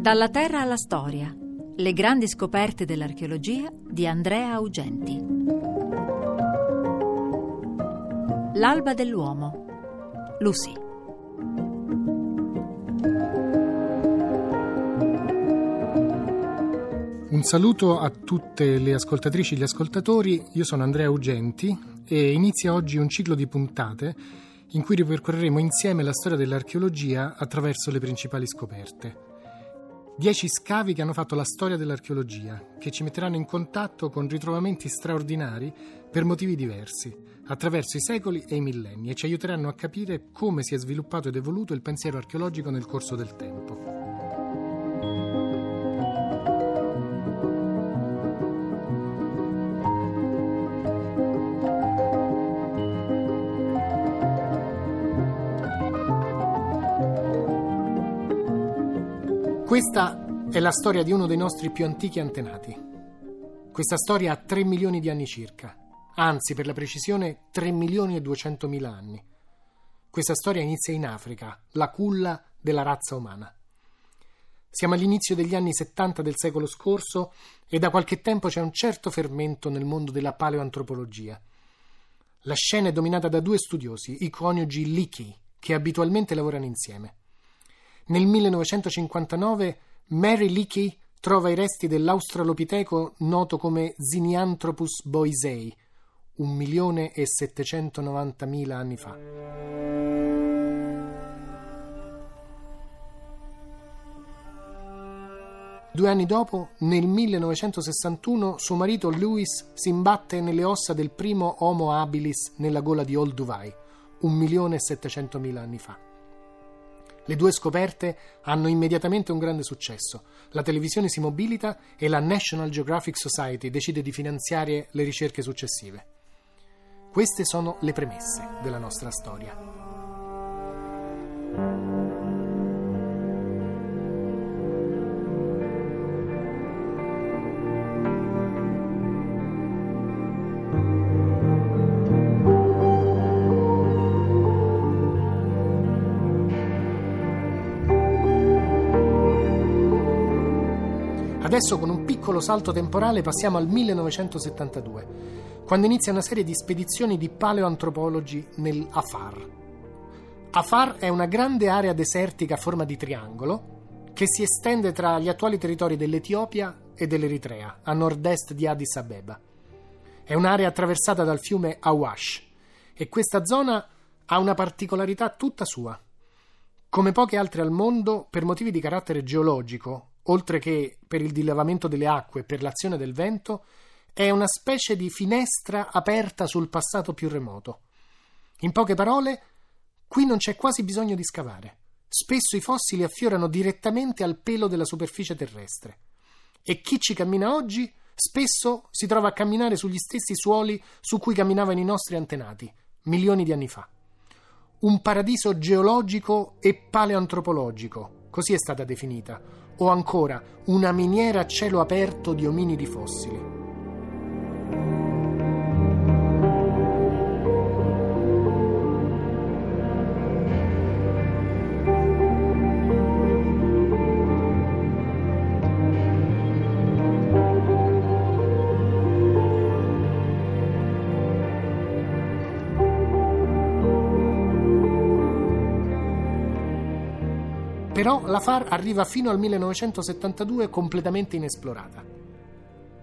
Dalla terra alla storia. Le grandi scoperte dell'archeologia di Andrea Augenti. L'alba dell'uomo. Lucy. Un saluto a tutte le ascoltatrici e gli ascoltatori, io sono Andrea Augenti e inizia oggi un ciclo di puntate in cui ripercorreremo insieme la storia dell'archeologia attraverso le principali scoperte. Dieci scavi che hanno fatto la storia dell'archeologia, che ci metteranno in contatto con ritrovamenti straordinari per motivi diversi, attraverso i secoli e i millenni, e ci aiuteranno a capire come si è sviluppato ed evoluto il pensiero archeologico nel corso del tempo. Questa è la storia di uno dei nostri più antichi antenati. Questa storia ha 3 milioni di anni circa, anzi per la precisione 3 milioni e 200 mila anni. Questa storia inizia in Africa, la culla della razza umana. Siamo all'inizio degli anni 70 del secolo scorso e da qualche tempo c'è un certo fermento nel mondo della paleoantropologia. La scena è dominata da due studiosi, i coniugi Leakey, che abitualmente lavorano insieme. Nel 1959 Mary Leakey trova i resti dell'australopiteco noto come Zinianthropus boisei, un milione e settecentonovantamila anni fa. Due anni dopo, nel 1961, suo marito Lewis si imbatte nelle ossa del primo Homo habilis nella gola di Old e settecentomila anni fa. Le due scoperte hanno immediatamente un grande successo. La televisione si mobilita e la National Geographic Society decide di finanziare le ricerche successive. Queste sono le premesse della nostra storia. Adesso con un piccolo salto temporale passiamo al 1972, quando inizia una serie di spedizioni di paleoantropologi nel Afar. Afar è una grande area desertica a forma di triangolo che si estende tra gli attuali territori dell'Etiopia e dell'Eritrea, a nord-est di Addis Abeba. È un'area attraversata dal fiume Awash e questa zona ha una particolarità tutta sua. Come poche altre al mondo, per motivi di carattere geologico, oltre che per il dilevamento delle acque e per l'azione del vento, è una specie di finestra aperta sul passato più remoto. In poche parole, qui non c'è quasi bisogno di scavare. Spesso i fossili affiorano direttamente al pelo della superficie terrestre. E chi ci cammina oggi spesso si trova a camminare sugli stessi suoli su cui camminavano i nostri antenati, milioni di anni fa. Un paradiso geologico e paleoantropologico, così è stata definita, o ancora una miniera a cielo aperto di ominidi fossili. Però la FAR arriva fino al 1972 completamente inesplorata.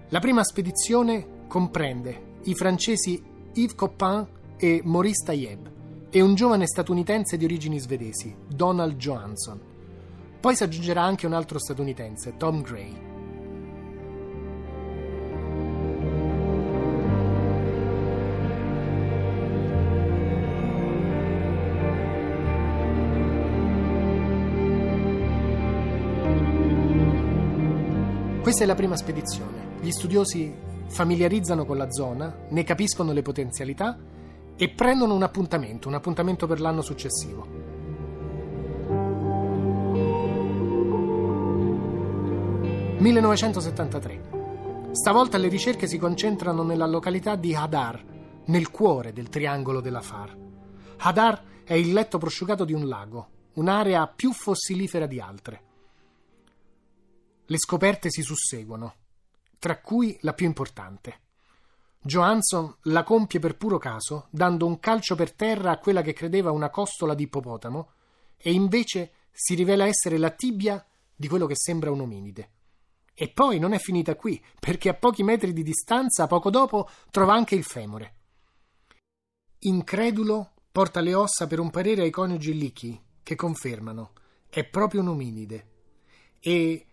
La prima spedizione comprende i francesi Yves Coppin e Maurice Tayeb e un giovane statunitense di origini svedesi, Donald Johansson. Poi si aggiungerà anche un altro statunitense, Tom Gray. Questa è la prima spedizione. Gli studiosi familiarizzano con la zona, ne capiscono le potenzialità e prendono un appuntamento, un appuntamento per l'anno successivo. «1973. Stavolta le ricerche si concentrano nella località di Hadar, nel cuore del triangolo della Far. Hadar è il letto prosciugato di un lago, un'area più fossilifera di altre. Le scoperte si susseguono, tra cui la più importante. Johansson la compie per puro caso, dando un calcio per terra a quella che credeva una costola di ippopotamo, e invece si rivela essere la tibia di quello che sembra un ominide. E poi non è finita qui, perché a pochi metri di distanza, poco dopo, trova anche il femore. Incredulo, porta le ossa per un parere ai coniugi Lichi, che confermano è proprio un ominide. E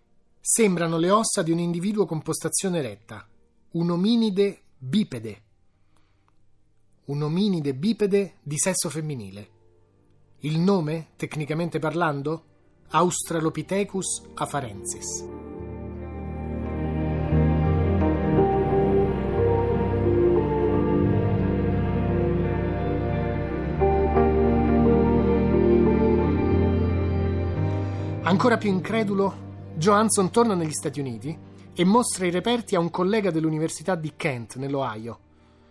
sembrano le ossa di un individuo con postazione retta, un ominide bipede. Un ominide bipede di sesso femminile. Il nome, tecnicamente parlando? Australopithecus afarensis. Ancora più incredulo, Johansson torna negli Stati Uniti e mostra i reperti a un collega dell'Università di Kent, nell'Ohio.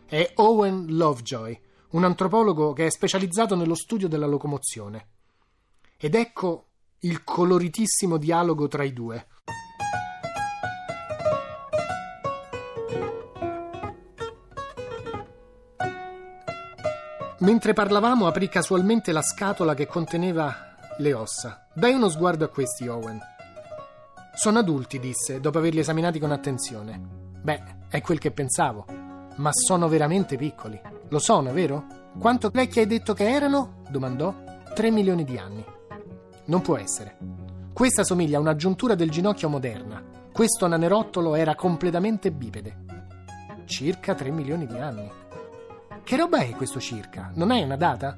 È Owen Lovejoy, un antropologo che è specializzato nello studio della locomozione. Ed ecco il coloritissimo dialogo tra i due. Mentre parlavamo aprì casualmente la scatola che conteneva le ossa. Dai uno sguardo a questi, Owen. Sono adulti, disse, dopo averli esaminati con attenzione. Beh, è quel che pensavo. Ma sono veramente piccoli. Lo sono, vero? Quanto vecchi hai detto che erano? domandò. Tre milioni di anni. Non può essere. Questa somiglia a una giuntura del ginocchio moderna. Questo nanerottolo era completamente bipede. Circa 3 milioni di anni. Che roba è questo circa? Non hai una data?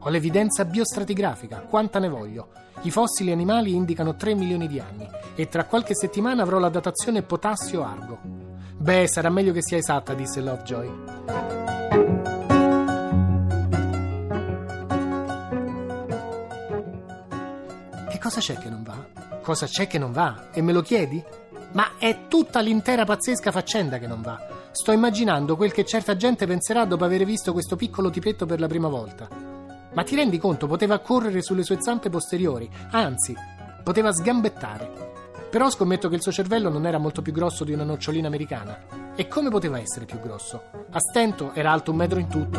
Ho l'evidenza biostratigrafica, quanta ne voglio. I fossili animali indicano 3 milioni di anni e tra qualche settimana avrò la datazione potassio-argo. Beh, sarà meglio che sia esatta, disse Lovejoy. cosa c'è che non va? Cosa c'è che non va? E me lo chiedi? Ma è tutta l'intera pazzesca faccenda che non va. Sto immaginando quel che certa gente penserà dopo aver visto questo piccolo tipetto per la prima volta. Ma ti rendi conto? Poteva correre sulle sue zampe posteriori, anzi, poteva sgambettare. Però scommetto che il suo cervello non era molto più grosso di una nocciolina americana. E come poteva essere più grosso? A stento era alto un metro in tutto.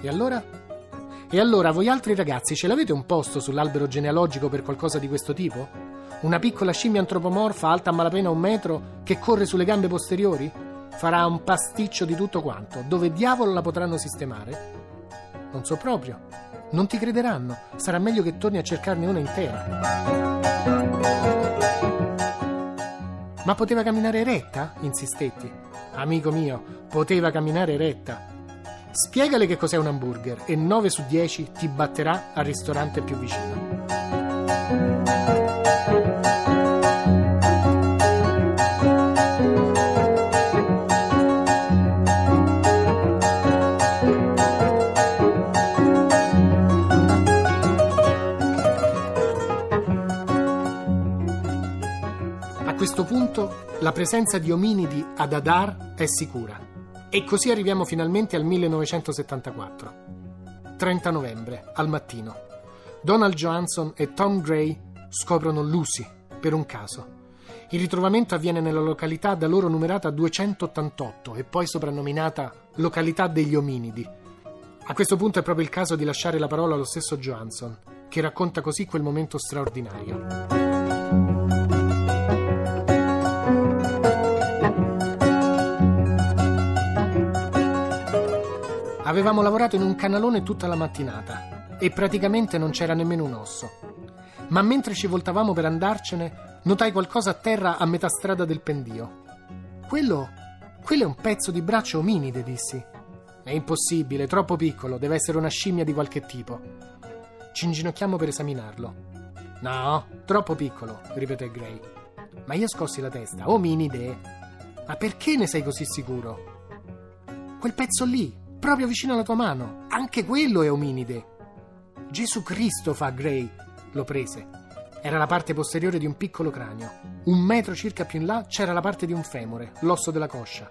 E allora? E allora voi altri ragazzi ce l'avete un posto sull'albero genealogico per qualcosa di questo tipo? Una piccola scimmia antropomorfa alta a malapena un metro che corre sulle gambe posteriori? Farà un pasticcio di tutto quanto. Dove diavolo la potranno sistemare? Non so proprio. Non ti crederanno. Sarà meglio che torni a cercarne una intera. Ma poteva camminare retta? insistetti. Amico mio, poteva camminare retta. Spiegale che cos'è un hamburger e 9 su 10 ti batterà al ristorante più vicino. La presenza di ominidi ad Adar è sicura. E così arriviamo finalmente al 1974. 30 novembre, al mattino. Donald Johansson e Tom Gray scoprono Lucy per un caso. Il ritrovamento avviene nella località da loro numerata 288 e poi soprannominata località degli ominidi. A questo punto è proprio il caso di lasciare la parola allo stesso Johansson, che racconta così quel momento straordinario. Avevamo lavorato in un canalone tutta la mattinata e praticamente non c'era nemmeno un osso. Ma mentre ci voltavamo per andarcene, notai qualcosa a terra a metà strada del pendio. Quello. quello è un pezzo di braccio ominide, dissi. È impossibile, troppo piccolo, deve essere una scimmia di qualche tipo. Ci inginocchiamo per esaminarlo. No, troppo piccolo, ripeté Gray. Ma io scossi la testa. Ominide. Ma perché ne sei così sicuro? Quel pezzo lì, proprio vicino alla tua mano. Anche quello è ominide. Gesù Cristo fa Gray. Lo prese. Era la parte posteriore di un piccolo cranio. Un metro circa più in là c'era la parte di un femore, l'osso della coscia.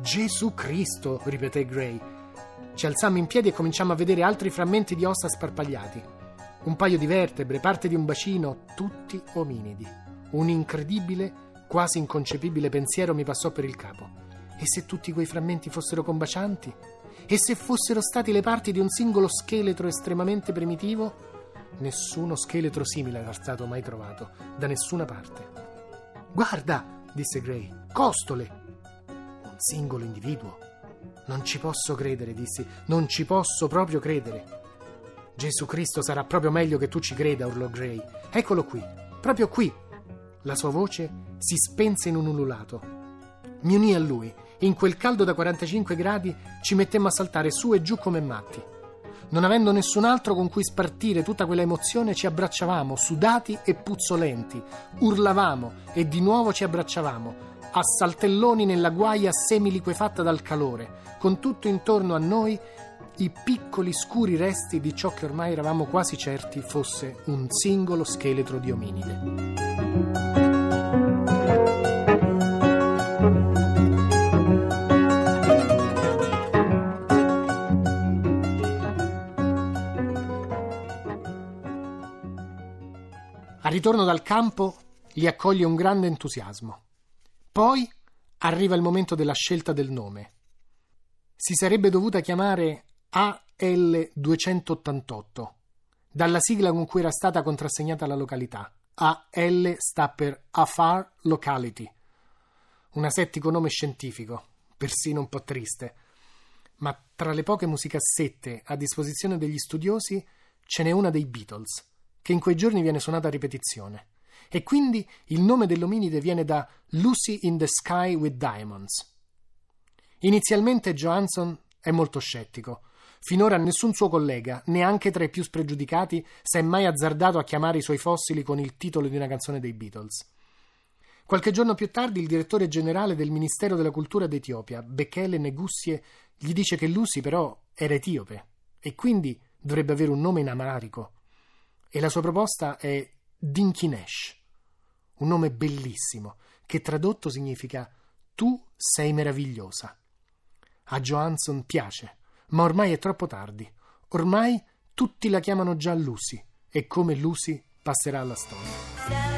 Gesù Cristo, ripeté Gray. Ci alzammo in piedi e cominciammo a vedere altri frammenti di ossa sparpagliati. Un paio di vertebre, parte di un bacino, tutti ominidi. Un incredibile, quasi inconcepibile pensiero mi passò per il capo. E se tutti quei frammenti fossero combacianti? E se fossero stati le parti di un singolo scheletro estremamente primitivo? Nessuno scheletro simile era stato mai trovato, da nessuna parte. Guarda, disse Gray, costole! Un singolo individuo. Non ci posso credere, dissi, non ci posso proprio credere. Gesù Cristo sarà proprio meglio che tu ci creda, urlò Gray. Eccolo qui, proprio qui. La sua voce si spense in un ululato. Mi unì a lui. In quel caldo da 45 gradi ci mettemmo a saltare su e giù come matti. Non avendo nessun altro con cui spartire tutta quella emozione, ci abbracciavamo, sudati e puzzolenti, urlavamo e di nuovo ci abbracciavamo, a saltelloni nella guaia semiliquefatta dal calore, con tutto intorno a noi i piccoli scuri resti di ciò che ormai eravamo quasi certi fosse un singolo scheletro di ominide. Ritorno dal campo li accoglie un grande entusiasmo. Poi arriva il momento della scelta del nome. Si sarebbe dovuta chiamare AL288, dalla sigla con cui era stata contrassegnata la località. AL sta per Afar Locality, un asettico nome scientifico, persino un po' triste. Ma tra le poche musicassette a disposizione degli studiosi ce n'è una dei Beatles, che in quei giorni viene suonata a ripetizione e quindi il nome dell'ominide viene da Lucy in the Sky with Diamonds. Inizialmente Johansson è molto scettico. Finora nessun suo collega, neanche tra i più spregiudicati, si è mai azzardato a chiamare i suoi fossili con il titolo di una canzone dei Beatles. Qualche giorno più tardi il direttore generale del Ministero della Cultura d'Etiopia, Bekele Negussie, gli dice che Lucy però era etiope e quindi dovrebbe avere un nome in amarico. E la sua proposta è Dinkinesh un nome bellissimo, che tradotto significa Tu sei meravigliosa. A Johansson piace, ma ormai è troppo tardi. Ormai tutti la chiamano già Lucy e come Lucy passerà alla storia.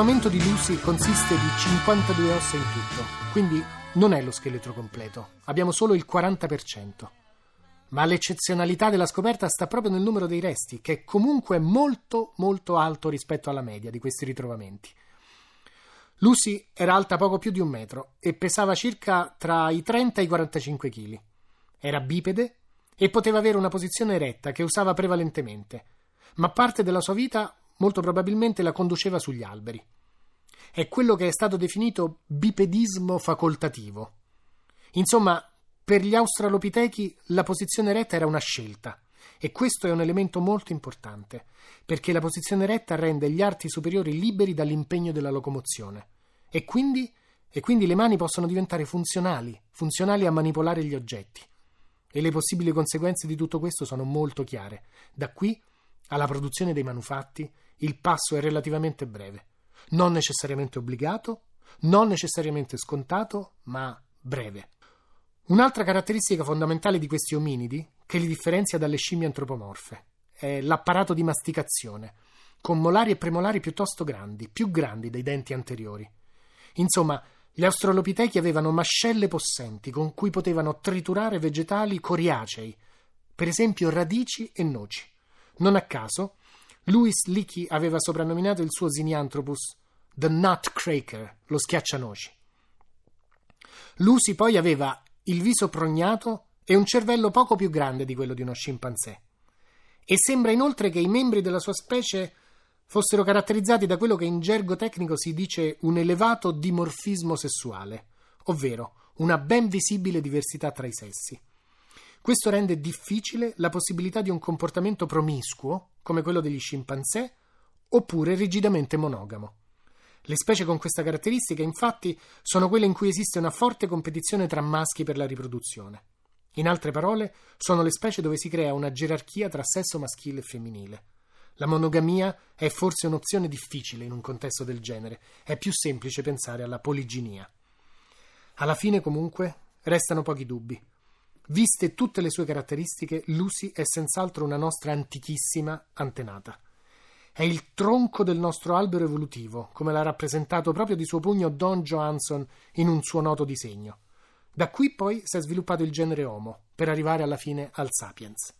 Ritrovamento di Lucy consiste di 52 ossa in tutto, quindi non è lo scheletro completo, abbiamo solo il 40%. Ma l'eccezionalità della scoperta sta proprio nel numero dei resti, che è comunque molto molto alto rispetto alla media di questi ritrovamenti. Lucy era alta poco più di un metro e pesava circa tra i 30 e i 45 kg. Era bipede e poteva avere una posizione eretta che usava prevalentemente, ma parte della sua vita molto probabilmente la conduceva sugli alberi. È quello che è stato definito bipedismo facoltativo. Insomma, per gli australopitechi la posizione retta era una scelta. E questo è un elemento molto importante, perché la posizione retta rende gli arti superiori liberi dall'impegno della locomozione. E quindi, e quindi le mani possono diventare funzionali, funzionali a manipolare gli oggetti. E le possibili conseguenze di tutto questo sono molto chiare. Da qui alla produzione dei manufatti il passo è relativamente breve, non necessariamente obbligato, non necessariamente scontato, ma breve. Un'altra caratteristica fondamentale di questi ominidi, che li differenzia dalle scimmie antropomorfe, è l'apparato di masticazione, con molari e premolari piuttosto grandi, più grandi dei denti anteriori. Insomma, gli australopitechi avevano mascelle possenti con cui potevano triturare vegetali coriacei, per esempio radici e noci. Non a caso, Louis Leakey aveva soprannominato il suo Sinianthropus The Nutcracker, lo schiaccianoci. Lucy poi aveva il viso prognato e un cervello poco più grande di quello di uno scimpanzé. E sembra inoltre che i membri della sua specie fossero caratterizzati da quello che in gergo tecnico si dice un elevato dimorfismo sessuale, ovvero una ben visibile diversità tra i sessi. Questo rende difficile la possibilità di un comportamento promiscuo, come quello degli scimpanzé, oppure rigidamente monogamo. Le specie con questa caratteristica, infatti, sono quelle in cui esiste una forte competizione tra maschi per la riproduzione. In altre parole, sono le specie dove si crea una gerarchia tra sesso maschile e femminile. La monogamia è forse un'opzione difficile in un contesto del genere, è più semplice pensare alla poliginia. Alla fine, comunque, restano pochi dubbi. Viste tutte le sue caratteristiche, Lucy è senz'altro una nostra antichissima antenata. È il tronco del nostro albero evolutivo, come l'ha rappresentato proprio di suo pugno Don Johansson in un suo noto disegno. Da qui poi si è sviluppato il genere Homo, per arrivare alla fine al Sapiens.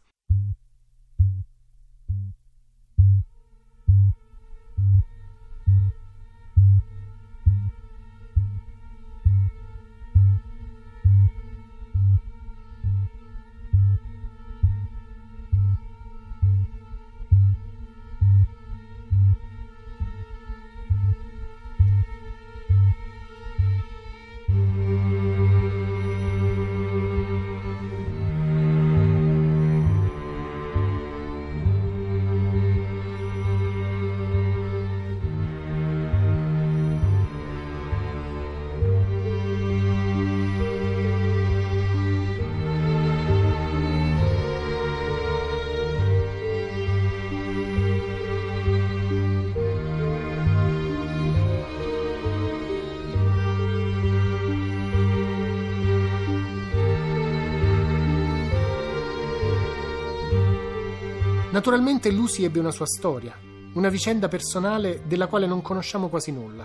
Naturalmente Lucy ebbe una sua storia, una vicenda personale della quale non conosciamo quasi nulla.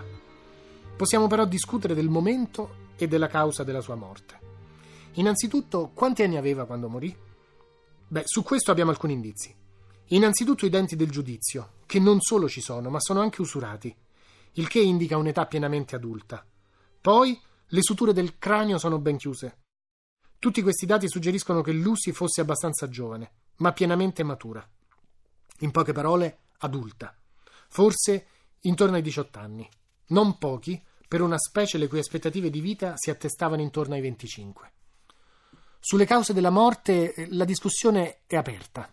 Possiamo però discutere del momento e della causa della sua morte. Innanzitutto, quanti anni aveva quando morì? Beh, su questo abbiamo alcuni indizi. Innanzitutto i denti del giudizio, che non solo ci sono, ma sono anche usurati, il che indica un'età pienamente adulta. Poi le suture del cranio sono ben chiuse. Tutti questi dati suggeriscono che Lucy fosse abbastanza giovane, ma pienamente matura in poche parole, adulta, forse intorno ai 18 anni, non pochi per una specie le cui aspettative di vita si attestavano intorno ai 25. Sulle cause della morte eh, la discussione è aperta.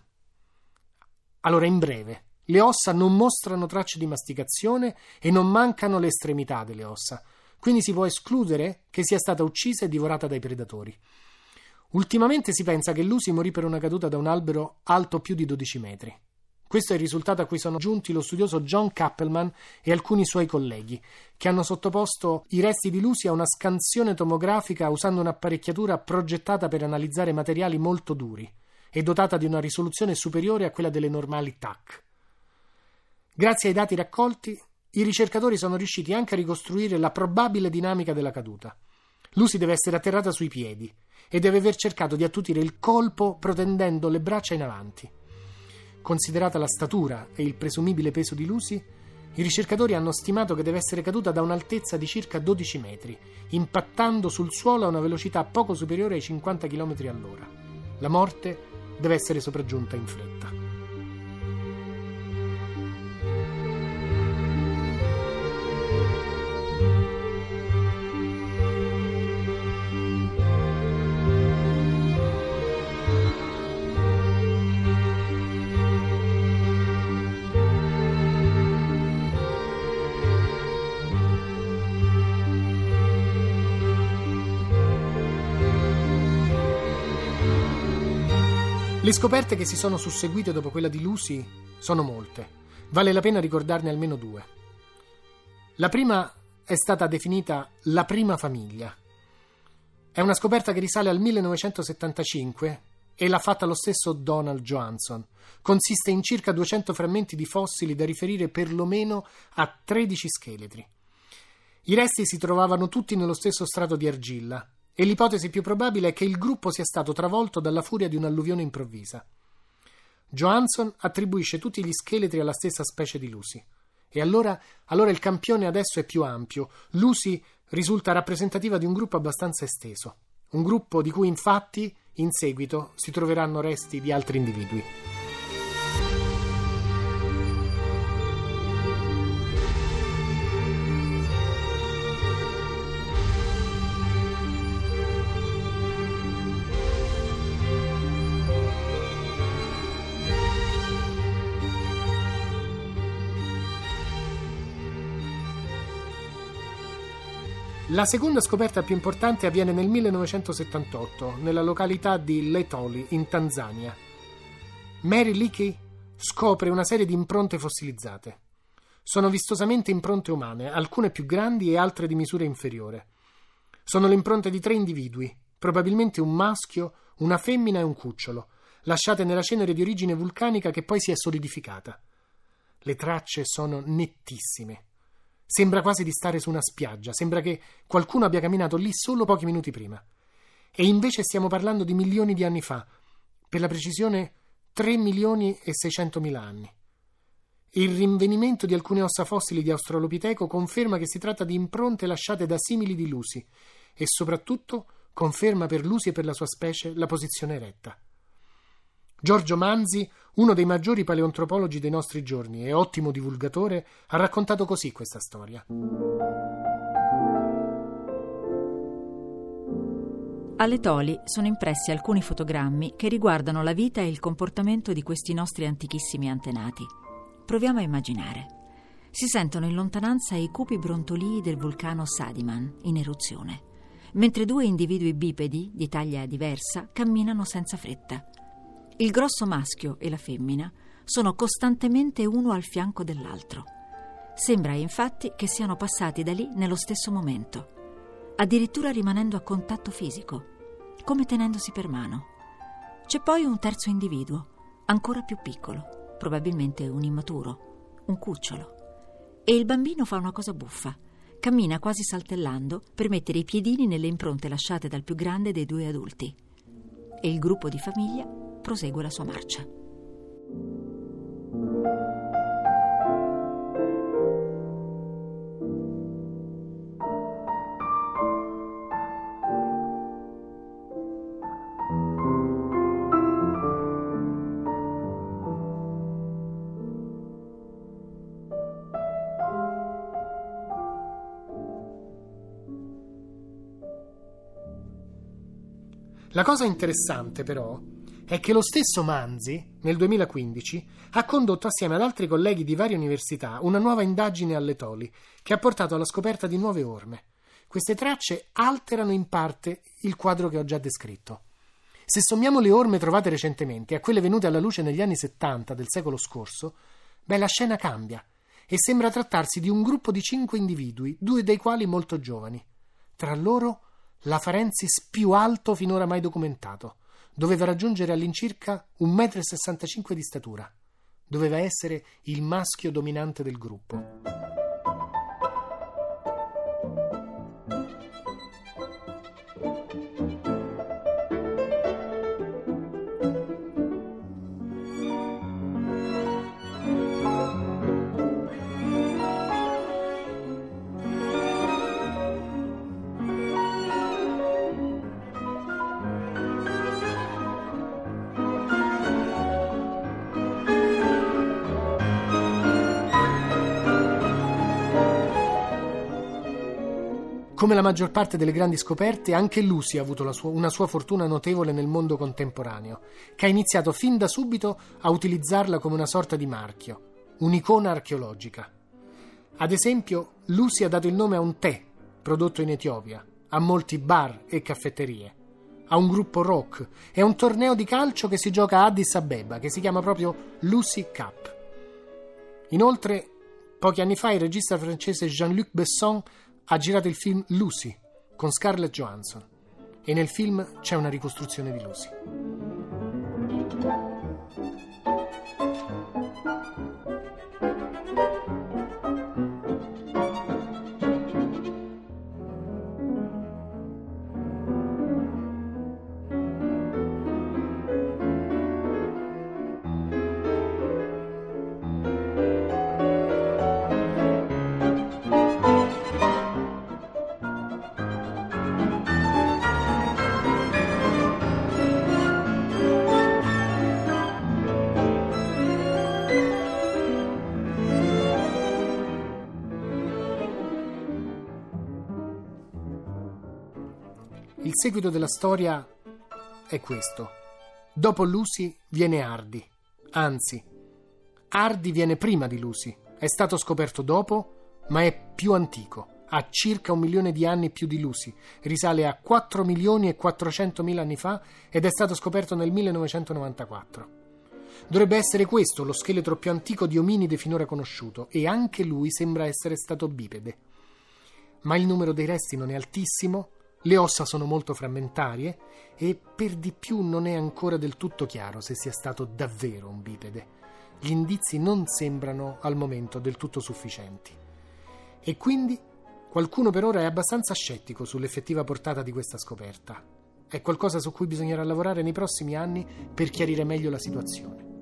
Allora, in breve, le ossa non mostrano tracce di masticazione e non mancano le estremità delle ossa, quindi si può escludere che sia stata uccisa e divorata dai predatori. Ultimamente si pensa che Lucy morì per una caduta da un albero alto più di 12 metri. Questo è il risultato a cui sono giunti lo studioso John Kappelman e alcuni suoi colleghi, che hanno sottoposto i resti di Lucy a una scansione tomografica usando un'apparecchiatura progettata per analizzare materiali molto duri e dotata di una risoluzione superiore a quella delle normali TAC. Grazie ai dati raccolti, i ricercatori sono riusciti anche a ricostruire la probabile dinamica della caduta. Lucy deve essere atterrata sui piedi e deve aver cercato di attutire il colpo protendendo le braccia in avanti. Considerata la statura e il presumibile peso di Lucy, i ricercatori hanno stimato che deve essere caduta da un'altezza di circa 12 metri, impattando sul suolo a una velocità poco superiore ai 50 km all'ora. La morte deve essere sopraggiunta in fretta. Le scoperte che si sono susseguite dopo quella di Lucy sono molte. Vale la pena ricordarne almeno due. La prima è stata definita la prima famiglia. È una scoperta che risale al 1975 e l'ha fatta lo stesso Donald Johansson. Consiste in circa 200 frammenti di fossili da riferire perlomeno a 13 scheletri. I resti si trovavano tutti nello stesso strato di argilla e l'ipotesi più probabile è che il gruppo sia stato travolto dalla furia di un'alluvione improvvisa. Johansson attribuisce tutti gli scheletri alla stessa specie di Lucy. E allora, allora il campione adesso è più ampio. Lucy risulta rappresentativa di un gruppo abbastanza esteso. Un gruppo di cui infatti in seguito si troveranno resti di altri individui. La seconda scoperta più importante avviene nel 1978, nella località di Letoli, in Tanzania. Mary Leakey scopre una serie di impronte fossilizzate. Sono vistosamente impronte umane, alcune più grandi e altre di misura inferiore. Sono le impronte di tre individui, probabilmente un maschio, una femmina e un cucciolo, lasciate nella cenere di origine vulcanica che poi si è solidificata. Le tracce sono nettissime. Sembra quasi di stare su una spiaggia, sembra che qualcuno abbia camminato lì solo pochi minuti prima. E invece stiamo parlando di milioni di anni fa, per la precisione 3 milioni e 600 mila anni. Il rinvenimento di alcune ossa fossili di Australopiteco conferma che si tratta di impronte lasciate da simili di Lucy e soprattutto conferma per Lucy e per la sua specie la posizione eretta. Giorgio Manzi, uno dei maggiori paleontropologi dei nostri giorni e ottimo divulgatore, ha raccontato così questa storia. Alle toli sono impressi alcuni fotogrammi che riguardano la vita e il comportamento di questi nostri antichissimi antenati. Proviamo a immaginare. Si sentono in lontananza i cupi brontolii del vulcano Sadiman in eruzione, mentre due individui bipedi di taglia diversa camminano senza fretta. Il grosso maschio e la femmina sono costantemente uno al fianco dell'altro. Sembra infatti che siano passati da lì nello stesso momento, addirittura rimanendo a contatto fisico, come tenendosi per mano. C'è poi un terzo individuo, ancora più piccolo, probabilmente un immaturo, un cucciolo. E il bambino fa una cosa buffa. Cammina quasi saltellando per mettere i piedini nelle impronte lasciate dal più grande dei due adulti. E il gruppo di famiglia prosegue la sua marcia. La cosa interessante però è che lo stesso Manzi, nel 2015, ha condotto assieme ad altri colleghi di varie università una nuova indagine alle Toli, che ha portato alla scoperta di nuove orme. Queste tracce alterano in parte il quadro che ho già descritto. Se sommiamo le orme trovate recentemente a quelle venute alla luce negli anni 70 del secolo scorso, beh, la scena cambia e sembra trattarsi di un gruppo di cinque individui, due dei quali molto giovani. Tra loro l'afarensis più alto finora mai documentato doveva raggiungere all'incirca 1,65 m di statura. Doveva essere il maschio dominante del gruppo. Come la maggior parte delle grandi scoperte, anche Lucy ha avuto sua, una sua fortuna notevole nel mondo contemporaneo, che ha iniziato fin da subito a utilizzarla come una sorta di marchio, un'icona archeologica. Ad esempio, Lucy ha dato il nome a un tè prodotto in Etiopia, a molti bar e caffetterie, a un gruppo rock e a un torneo di calcio che si gioca a Addis Abeba, che si chiama proprio Lucy Cup. Inoltre, pochi anni fa il regista francese Jean-Luc Besson ha girato il film Lucy con Scarlett Johansson e nel film c'è una ricostruzione di Lucy. Seguito della storia è questo. Dopo Lucy viene Hardy. Anzi, Hardy viene prima di Lucy. È stato scoperto dopo, ma è più antico. ha circa un milione di anni più di Lucy, risale a 4 milioni e 400 mila anni fa ed è stato scoperto nel 1994. Dovrebbe essere questo lo scheletro più antico di ominide finora conosciuto e anche lui sembra essere stato bipede. Ma il numero dei resti non è altissimo, le ossa sono molto frammentarie e per di più non è ancora del tutto chiaro se sia stato davvero un bipede. Gli indizi non sembrano al momento del tutto sufficienti. E quindi qualcuno per ora è abbastanza scettico sull'effettiva portata di questa scoperta. È qualcosa su cui bisognerà lavorare nei prossimi anni per chiarire meglio la situazione.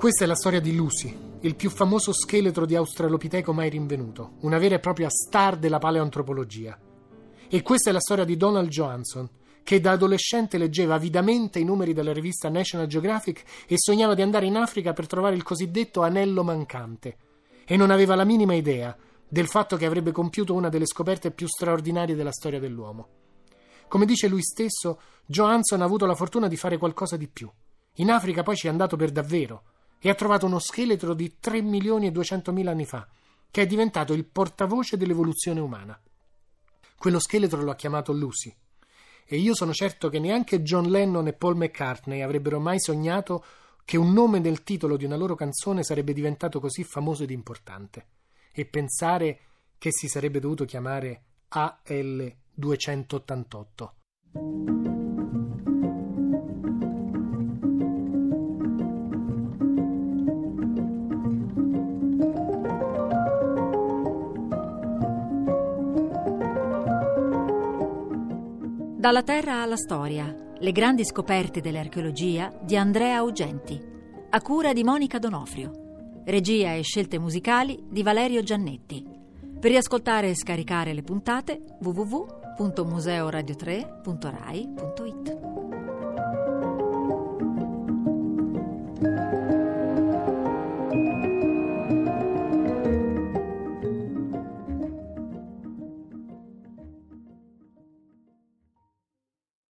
Questa è la storia di Lucy, il più famoso scheletro di Australopiteco mai rinvenuto, una vera e propria star della paleoantropologia. E questa è la storia di Donald Johansson, che da adolescente leggeva avidamente i numeri della rivista National Geographic e sognava di andare in Africa per trovare il cosiddetto anello mancante. E non aveva la minima idea del fatto che avrebbe compiuto una delle scoperte più straordinarie della storia dell'uomo. Come dice lui stesso, Johansson ha avuto la fortuna di fare qualcosa di più. In Africa poi ci è andato per davvero e ha trovato uno scheletro di 3 milioni e 200 mila anni fa, che è diventato il portavoce dell'evoluzione umana. Quello scheletro lo ha chiamato Lucy. E io sono certo che neanche John Lennon e Paul McCartney avrebbero mai sognato che un nome nel titolo di una loro canzone sarebbe diventato così famoso ed importante. E pensare che si sarebbe dovuto chiamare AL 288. Dalla terra alla storia, le grandi scoperte dell'archeologia di Andrea Augenti, a cura di Monica Donofrio, regia e scelte musicali di Valerio Giannetti. Per riascoltare e scaricare le puntate www.museoradio3.rai.it.